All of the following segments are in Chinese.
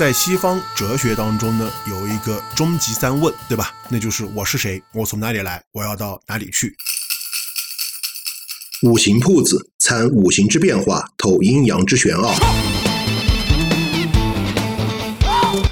在西方哲学当中呢，有一个终极三问，对吧？那就是我是谁，我从哪里来，我要到哪里去。五行铺子参五行之变化，透阴阳之玄奥。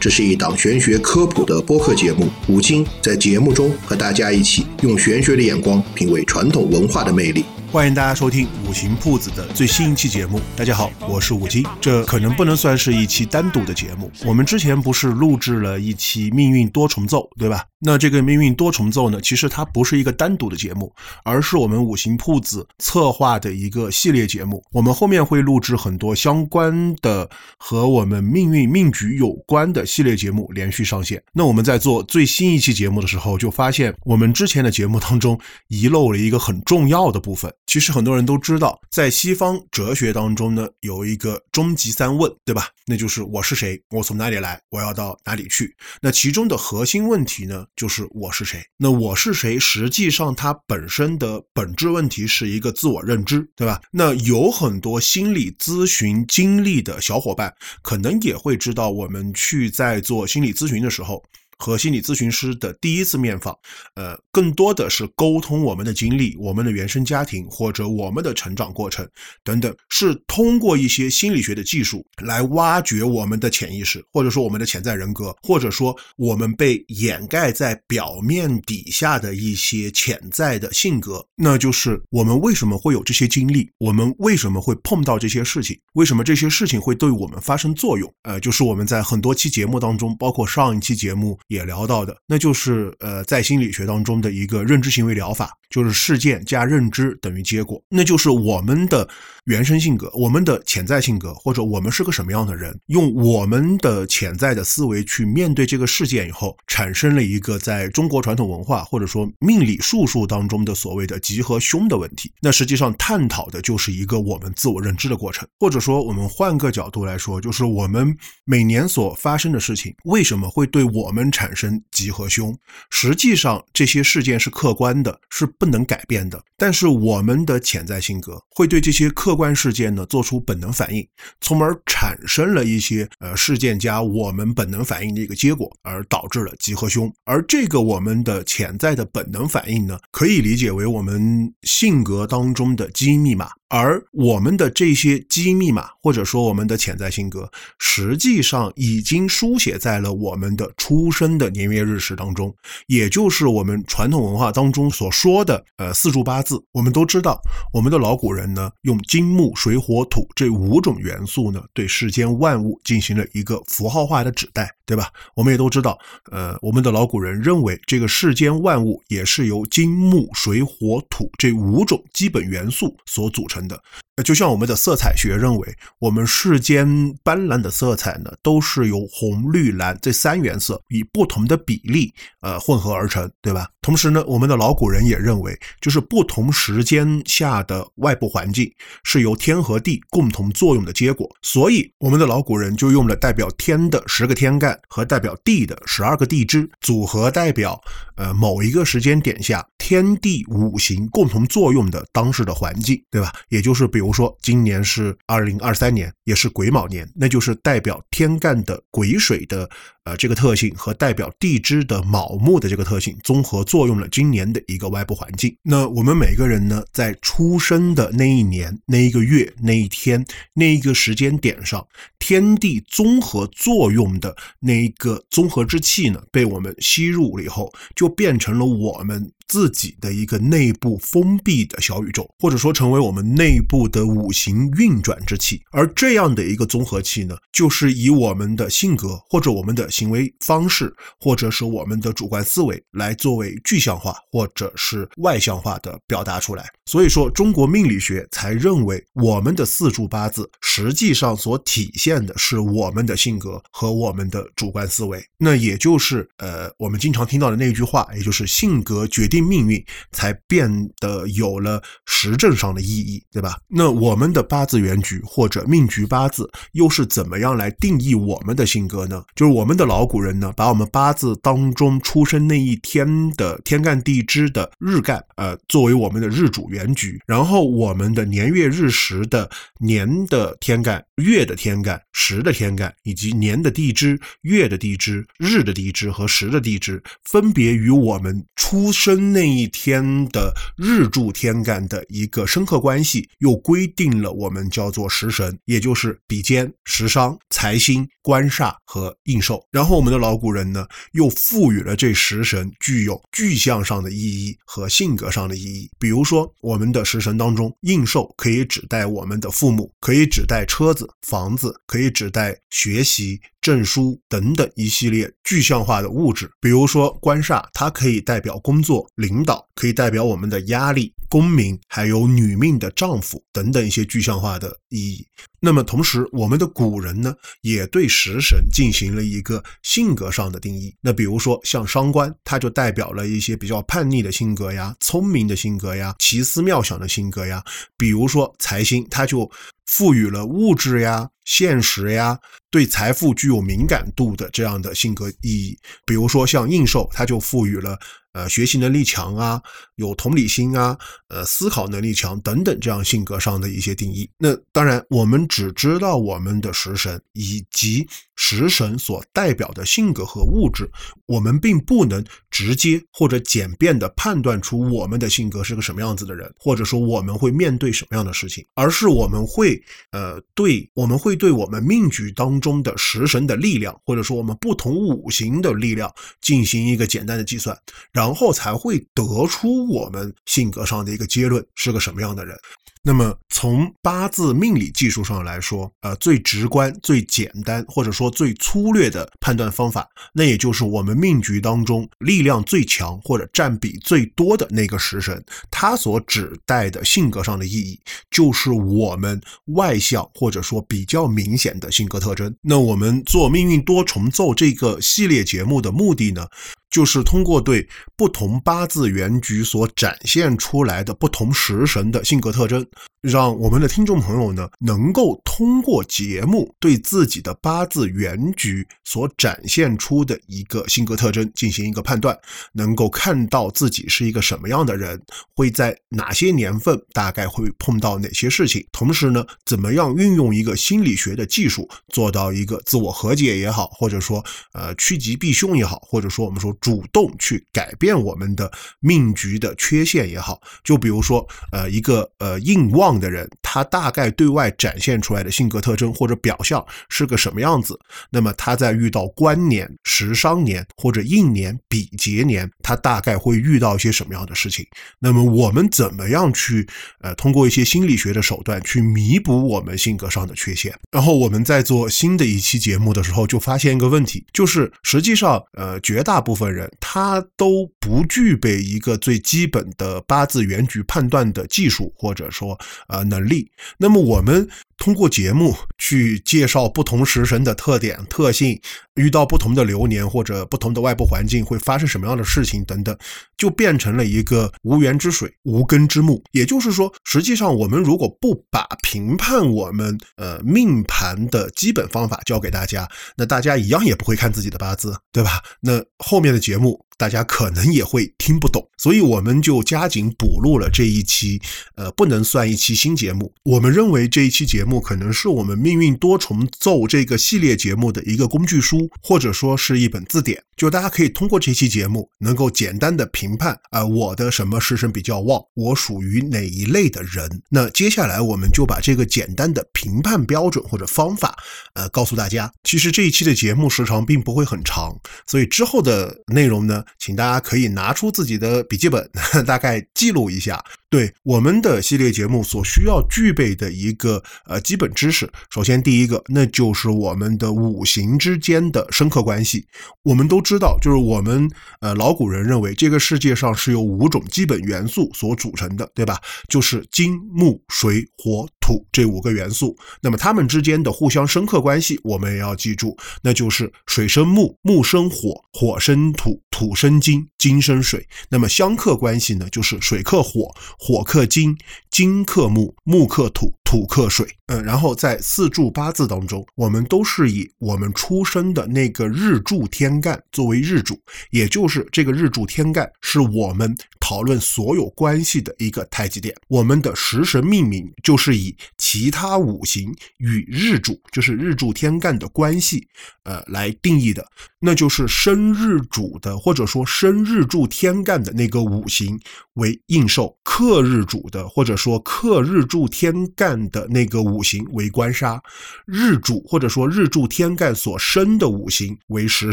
这是一档玄学科普的播客节目，五金在节目中和大家一起用玄学的眼光品味传统文化的魅力。欢迎大家收听五行铺子的最新一期节目。大家好，我是五金。这可能不能算是一期单独的节目。我们之前不是录制了一期命运多重奏，对吧？那这个命运多重奏呢，其实它不是一个单独的节目，而是我们五行铺子策划的一个系列节目。我们后面会录制很多相关的和我们命运命局有关的系列节目，连续上线。那我们在做最新一期节目的时候，就发现我们之前的节目当中遗漏了一个很重要的部分。其实很多人都知道，在西方哲学当中呢，有一个终极三问，对吧？那就是我是谁，我从哪里来，我要到哪里去。那其中的核心问题呢，就是我是谁。那我是谁，实际上它本身的本质问题是一个自我认知，对吧？那有很多心理咨询经历的小伙伴，可能也会知道，我们去在做心理咨询的时候。和心理咨询师的第一次面访，呃，更多的是沟通我们的经历、我们的原生家庭或者我们的成长过程等等，是通过一些心理学的技术来挖掘我们的潜意识，或者说我们的潜在人格，或者说我们被掩盖在表面底下的一些潜在的性格。那就是我们为什么会有这些经历，我们为什么会碰到这些事情，为什么这些事情会对我们发生作用？呃，就是我们在很多期节目当中，包括上一期节目。也聊到的，那就是呃，在心理学当中的一个认知行为疗法，就是事件加认知等于结果，那就是我们的原生性格、我们的潜在性格，或者我们是个什么样的人，用我们的潜在的思维去面对这个事件以后，产生了一个在中国传统文化或者说命理术数当中的所谓的吉和凶的问题。那实际上探讨的就是一个我们自我认知的过程，或者说我们换个角度来说，就是我们每年所发生的事情为什么会对我们产生吉和凶，实际上这些事件是客观的，是不能改变的。但是我们的潜在性格会对这些客客观事件呢做出本能反应，从而产生了一些呃事件加我们本能反应的一个结果，而导致了集合凶。而这个我们的潜在的本能反应呢，可以理解为我们性格当中的基因密码。而我们的这些基因密码，或者说我们的潜在性格，实际上已经书写在了我们的出生的年月日时当中，也就是我们传统文化当中所说的呃四柱八字。我们都知道，我们的老古人呢，用金木水火土这五种元素呢，对世间万物进行了一个符号化的指代，对吧？我们也都知道，呃，我们的老古人认为，这个世间万物也是由金木水火土这五种基本元素所组成。的，就像我们的色彩学认为，我们世间斑斓的色彩呢，都是由红、绿、蓝这三原色以不同的比例呃混合而成，对吧？同时呢，我们的老古人也认为，就是不同时间下的外部环境是由天和地共同作用的结果，所以我们的老古人就用了代表天的十个天干和代表地的十二个地支组合，代表呃某一个时间点下天地五行共同作用的当时的环境，对吧？也就是比如说，今年是二零二三年，也是癸卯年，那就是代表天干的癸水的呃这个特性和代表地支的卯木的这个特性综合作用了今年的一个外部环境。那我们每个人呢，在出生的那一年、那一个月、那一天、那一个时间点上，天地综合作用的那一个综合之气呢，被我们吸入了以后，就变成了我们。自己的一个内部封闭的小宇宙，或者说成为我们内部的五行运转之气，而这样的一个综合器呢，就是以我们的性格或者我们的行为方式，或者是我们的主观思维来作为具象化或者是外向化的表达出来。所以说，中国命理学才认为我们的四柱八字实际上所体现的是我们的性格和我们的主观思维。那也就是呃，我们经常听到的那句话，也就是性格决定。命运，才变得有了实证上的意义，对吧？那我们的八字原局或者命局八字又是怎么样来定义我们的性格呢？就是我们的老古人呢，把我们八字当中出生那一天的天干地支的日干，呃，作为我们的日主原局，然后我们的年月日时的年的天干、月的天干、时的天干，以及年的地支、月的地支、日的地支和时的地支，分别与我们出生那一天的日柱天干的一个深刻关系，又规定了我们叫做食神，也就是比肩、食伤、财星、官煞和应寿。然后我们的老古人呢，又赋予了这食神具有具象上的意义和性格上的意义。比如说，我们的食神当中，应寿可以指代我们的父母，可以指代车子、房子，可以指代学习。证书等等一系列具象化的物质，比如说官煞，它可以代表工作、领导，可以代表我们的压力、功名，还有女命的丈夫等等一些具象化的意义。那么同时，我们的古人呢，也对食神进行了一个性格上的定义。那比如说像伤官，它就代表了一些比较叛逆的性格呀、聪明的性格呀、奇思妙想的性格呀。比如说财星，它就赋予了物质呀、现实呀。对财富具有敏感度的这样的性格意义，比如说像应寿，它就赋予了呃学习能力强啊，有同理心啊，呃思考能力强等等这样性格上的一些定义。那当然，我们只知道我们的食神以及食神所代表的性格和物质，我们并不能直接或者简便的判断出我们的性格是个什么样子的人，或者说我们会面对什么样的事情，而是我们会呃对我们会对我们命局当。中的食神的力量，或者说我们不同五行的力量进行一个简单的计算，然后才会得出我们性格上的一个结论是个什么样的人。那么从八字命理技术上来说，呃，最直观、最简单，或者说最粗略的判断方法，那也就是我们命局当中力量最强或者占比最多的那个食神，它所指代的性格上的意义，就是我们外向或者说比较明显的性格特征。那我们做命运多重奏这个系列节目的目的呢？就是通过对不同八字原局所展现出来的不同食神的性格特征，让我们的听众朋友呢，能够通过节目对自己的八字原局所展现出的一个性格特征进行一个判断，能够看到自己是一个什么样的人，会在哪些年份大概会碰到哪些事情，同时呢，怎么样运用一个心理学的技术做到一个自我和解也好，或者说呃趋吉避凶也好，或者说我们说。主动去改变我们的命局的缺陷也好，就比如说，呃，一个呃硬旺的人，他大概对外展现出来的性格特征或者表象是个什么样子？那么他在遇到官年、食伤年或者硬年、比劫年，他大概会遇到一些什么样的事情？那么我们怎么样去呃通过一些心理学的手段去弥补我们性格上的缺陷？然后我们在做新的一期节目的时候，就发现一个问题，就是实际上呃绝大部分。人他都不具备一个最基本的八字原局判断的技术或者说呃能力，那么我们。通过节目去介绍不同食神的特点、特性，遇到不同的流年或者不同的外部环境会发生什么样的事情等等，就变成了一个无源之水、无根之木。也就是说，实际上我们如果不把评判我们呃命盘的基本方法教给大家，那大家一样也不会看自己的八字，对吧？那后面的节目。大家可能也会听不懂，所以我们就加紧补录了这一期，呃，不能算一期新节目。我们认为这一期节目可能是我们命运多重奏这个系列节目的一个工具书，或者说是一本字典。就大家可以通过这期节目，能够简单的评判啊，我的什么食神比较旺，我属于哪一类的人。那接下来我们就把这个简单的评判标准或者方法，呃，告诉大家。其实这一期的节目时长并不会很长，所以之后的内容呢。请大家可以拿出自己的笔记本，大概记录一下。对我们的系列节目所需要具备的一个呃基本知识，首先第一个，那就是我们的五行之间的深刻关系。我们都知道，就是我们呃老古人认为这个世界上是由五种基本元素所组成的，对吧？就是金木水火土这五个元素。那么它们之间的互相生克关系，我们也要记住，那就是水生木，木生火，火生土，土生金，金生水。那么相克关系呢，就是水克火，火克金，金克木，木克土，土克水。嗯，然后在四柱八字当中，我们都是以我们出生的那个日柱天干作为日主，也就是这个日柱天干是我们讨论所有关系的一个太极点。我们的食神命名就是以其他五行与日主，就是日柱天干的关系，呃，来定义的。那就是生日主的，或者说生日柱天干的那个五行为应受，克日主的，或者说克日柱天干的那个五。行为官杀，日主或者说日柱天干所生的五行为食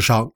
伤，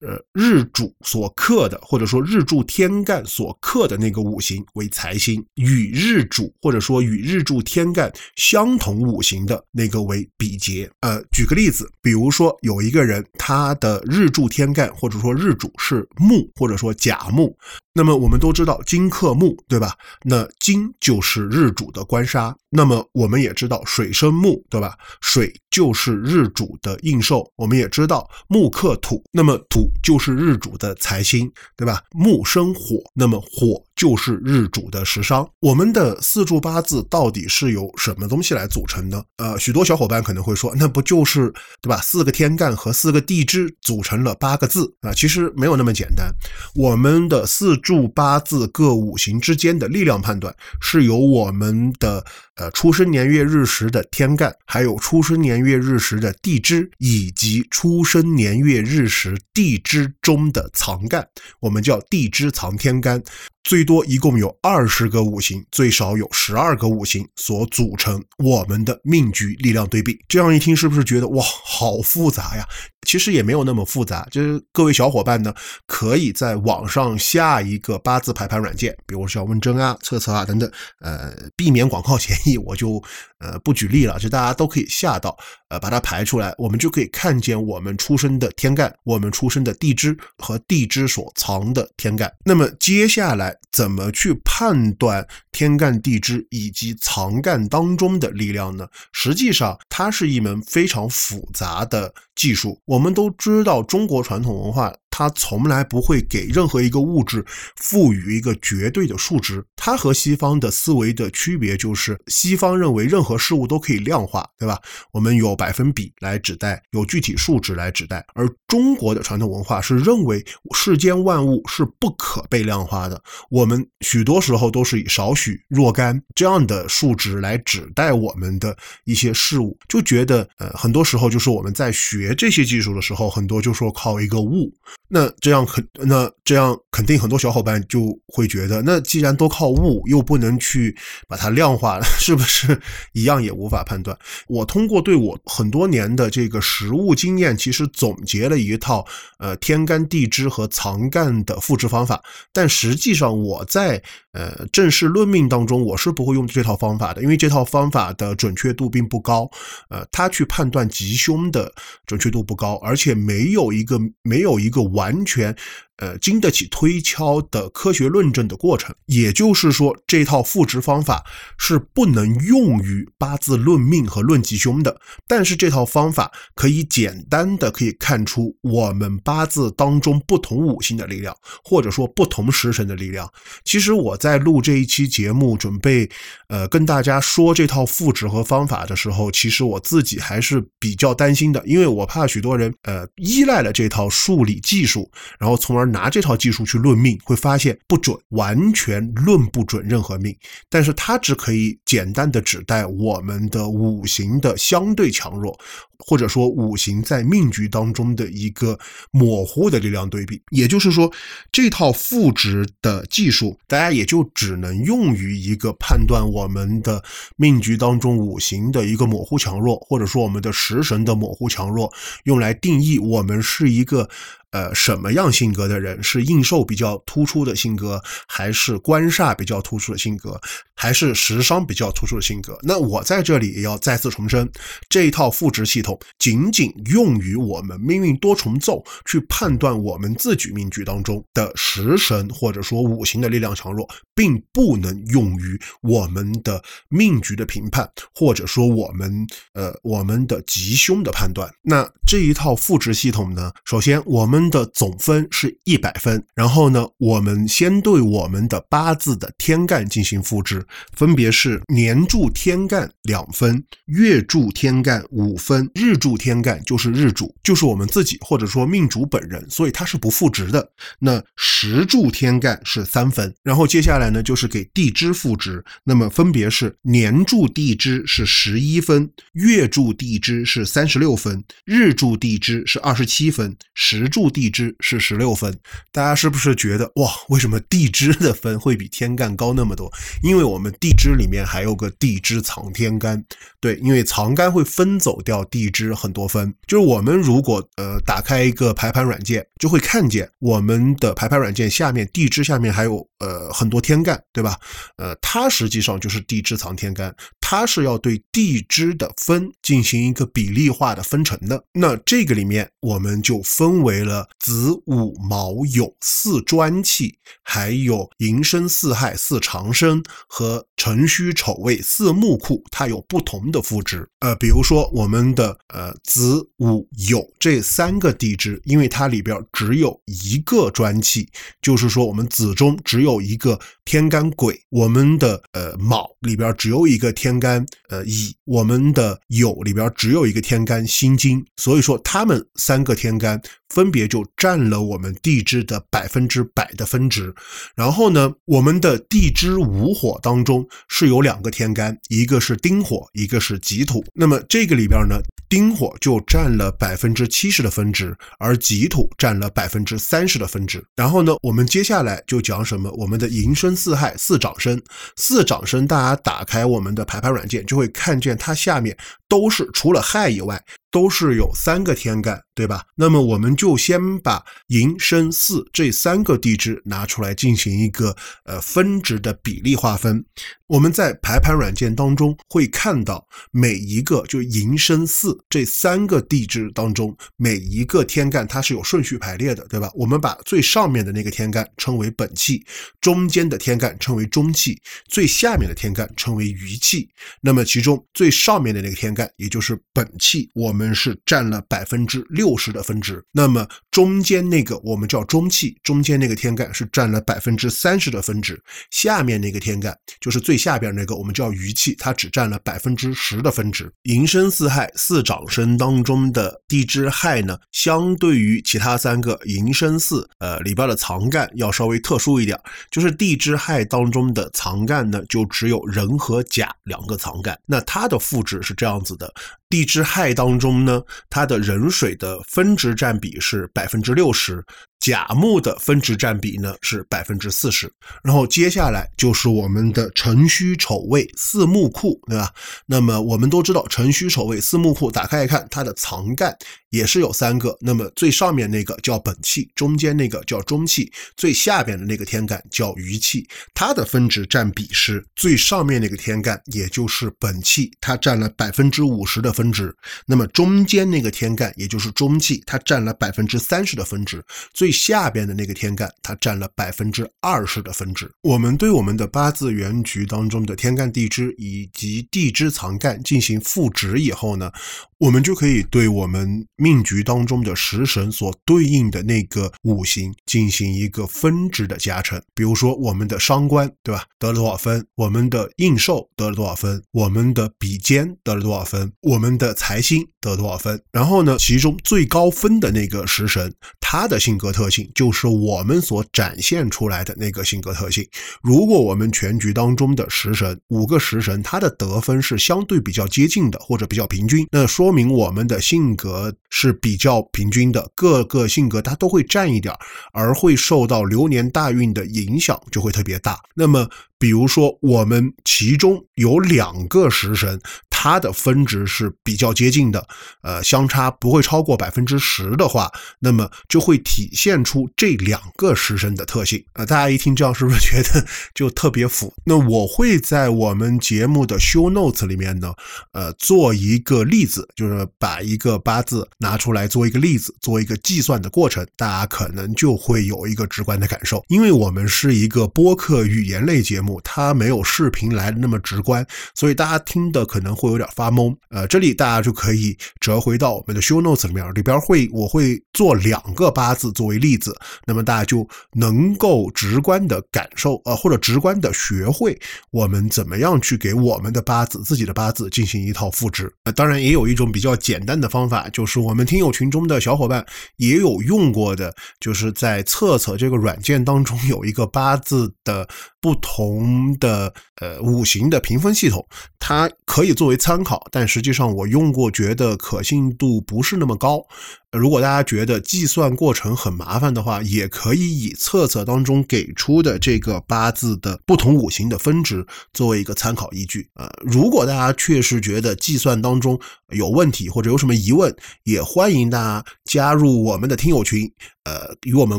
呃，日主所克的或者说日柱天干所克的那个五行为财星，与日主或者说与日柱天干相同五行的那个为比劫。呃，举个例子，比如说有一个人，他的日柱天干或者说日主是木或者说甲木。那么我们都知道金克木，对吧？那金就是日主的官杀。那么我们也知道水生木，对吧？水就是日主的应寿。我们也知道木克土，那么土就是日主的财星，对吧？木生火，那么火。就是日主的食伤。我们的四柱八字到底是由什么东西来组成的？呃，许多小伙伴可能会说，那不就是对吧？四个天干和四个地支组成了八个字啊？其实没有那么简单。我们的四柱八字各五行之间的力量判断，是由我们的呃出生年月日时的天干，还有出生年月日时的地支，以及出生年月日时地支中的藏干，我们叫地支藏天干。最多一共有二十个五行，最少有十二个五行所组成我们的命局力量对比。这样一听，是不是觉得哇，好复杂呀？其实也没有那么复杂，就是各位小伙伴呢，可以在网上下一个八字排盘软件，比如像问真啊、测测啊等等，呃，避免广告嫌疑，我就呃不举例了，就大家都可以下到，呃，把它排出来，我们就可以看见我们出生的天干，我们出生的地支和地支所藏的天干。那么接下来。怎么去判断天干地支以及藏干当中的力量呢？实际上，它是一门非常复杂的技术。我们都知道，中国传统文化。它从来不会给任何一个物质赋予一个绝对的数值。它和西方的思维的区别就是，西方认为任何事物都可以量化，对吧？我们有百分比来指代，有具体数值来指代。而中国的传统文化是认为世间万物是不可被量化的。我们许多时候都是以少许、若干这样的数值来指代我们的一些事物，就觉得呃，很多时候就是我们在学这些技术的时候，很多就说靠一个物。那这样肯那这样肯定很多小伙伴就会觉得，那既然都靠悟，又不能去把它量化了，是不是一样也无法判断？我通过对我很多年的这个实物经验，其实总结了一套呃天干地支和藏干的复制方法，但实际上我在。呃，正式论命当中，我是不会用这套方法的，因为这套方法的准确度并不高。呃，它去判断吉凶的准确度不高，而且没有一个没有一个完全。呃，经得起推敲的科学论证的过程，也就是说，这套复值方法是不能用于八字论命和论吉凶的。但是这套方法可以简单的可以看出我们八字当中不同五行的力量，或者说不同时辰的力量。其实我在录这一期节目，准备呃跟大家说这套复值和方法的时候，其实我自己还是比较担心的，因为我怕许多人呃依赖了这套数理技术，然后从而。拿这套技术去论命，会发现不准，完全论不准任何命。但是它只可以简单的指代我们的五行的相对强弱，或者说五行在命局当中的一个模糊的力量对比。也就是说，这套赋值的技术，大家也就只能用于一个判断我们的命局当中五行的一个模糊强弱，或者说我们的食神的模糊强弱，用来定义我们是一个。呃，什么样性格的人是应受比较突出的性格，还是官煞比较突出的性格，还是食伤比较突出的性格？那我在这里也要再次重申，这一套赋值系统仅仅用于我们命运多重奏去判断我们自己命局当中的食神或者说五行的力量强弱，并不能用于我们的命局的评判，或者说我们呃我们的吉凶的判断。那这一套赋值系统呢，首先我们分的总分是一百分，然后呢，我们先对我们的八字的天干进行赋值，分别是年柱天干两分，月柱天干五分，日柱天干就是日主，就是我们自己或者说命主本人，所以它是不赋值的。那时柱天干是三分，然后接下来呢就是给地支赋值，那么分别是年柱地支是十一分，月柱地支是三十六分，日柱地支是二十七分，时柱地支是十六分。大家是不是觉得哇，为什么地支的分会比天干高那么多？因为我们地支里面还有个地支藏天干，对，因为藏干会分走掉地支很多分。就是我们如果呃打开一个排盘软件，就会看见我们的排盘软件下面地支下面还有呃很多天干，对吧？呃，它实际上就是地支藏天干，它是要对地支的分进行一个比例化的分成的。那这个里面我们就分为了子午卯酉四专气，还有寅申巳亥四长生和辰戌丑未四木库，它有不同的赋值。呃，比如说我们的呃子午酉这三个地支，因为它里边只有一个专气，就是说我们子中只有一个天干癸，我们的呃卯里边只有一个天干呃乙，我们的酉里边只有一个天干辛金，所以说它们三个天干分别就占了我们地支的百分之百的分值。然后呢，我们的地支午火当中是有两个天干，一个是丁火，一个是己土。那么这个里边呢，丁火就占了百分之七十的分值，而己土占了百分之三十的分值。然后呢，我们接下来就讲什么？我们的寅申巳亥四长生，四长生，大家打开我们的排盘软件就会看见它下面都是除了亥以外。都是有三个天干，对吧？那么我们就先把寅申巳这三个地支拿出来进行一个呃分值的比例划分。我们在排盘软件当中会看到每一个就寅申巳这三个地支当中每一个天干它是有顺序排列的，对吧？我们把最上面的那个天干称为本气，中间的天干称为中气，最下面的天干称为余气。那么其中最上面的那个天干也就是本气，我们是占了百分之六十的分值。那么中间那个我们叫中气，中间那个天干是占了百分之三十的分值。下面那个天干就是最下边那个我们叫余气，它只占了百分之十的分值。寅申巳亥四长生当中的地支亥呢，相对于其他三个寅申巳，呃里边的藏干要稍微特殊一点，就是地支亥当中的藏干呢，就只有壬和甲两个藏干。那它的赋值是这样子的。地支亥当中呢，它的壬水的分值占比是百分之六十，甲木的分值占比呢是百分之四十。然后接下来就是我们的辰戌丑未四木库，对吧？那么我们都知道辰戌丑未四木库，打开一看，它的藏干也是有三个。那么最上面那个叫本气，中间那个叫中气，最下边的那个天干叫余气。它的分值占比是最上面那个天干，也就是本气，它占了百分之五十的。分值，那么中间那个天干也就是中气，它占了百分之三十的分值；最最下边的那个天干，它占了百分之二十的分值。我们对我们的八字原局当中的天干地支以及地支藏干进行赋值以后呢，我们就可以对我们命局当中的食神所对应的那个五行进行一个分值的加成。比如说我们的伤官，对吧？得了多少分？我们的应寿得了多少分？我们的比肩得了多少分？我们的财星得了多少分？然后呢，其中最高分的那个食神，他的性格特性就是我们所展现出来的那个性格特性。如果我们全局当中的食神五个食神，他的得分是相对比较接近的，或者比较平均，那说明我们的性格是比较平均的，各个性格它都会占一点，而会受到流年大运的影响就会特别大。那么，比如说我们其中有两个食神。它的分值是比较接近的，呃，相差不会超过百分之十的话，那么就会体现出这两个时辰的特性。呃，大家一听这样是不是觉得 就特别符？那我会在我们节目的 show notes 里面呢，呃，做一个例子，就是把一个八字拿出来做一个例子，做一个计算的过程，大家可能就会有一个直观的感受。因为我们是一个播客语言类节目，它没有视频来的那么直观，所以大家听的可能会有点发懵。呃，这里大家就可以折回到我们的 show notes 里面，里边会我会做两个八字作为例子，那么大家就能够直观的感受，呃，或者直观的学会我们怎么样去给我们的八字自己的八字进行一套复制。呃，当然也有一种比较简单的方法，就是我们听友群中的小伙伴也有用过的，就是在测测这个软件当中有一个八字的不同的呃五行的评分系统，它可以作为参考，但实际上我用过，觉得可信度不是那么高。如果大家觉得计算过程很麻烦的话，也可以以测测当中给出的这个八字的不同五行的分值作为一个参考依据。呃，如果大家确实觉得计算当中有问题或者有什么疑问，也欢迎大家加入我们的听友群，呃，与我们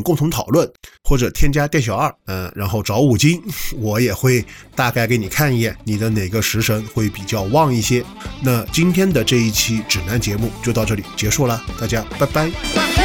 共同讨论，或者添加店小二，嗯，然后找五金，我也会大概给你看一眼你的哪个食神会比较旺一些。那今天的这一期指南节目就到这里结束了，大家。拜拜。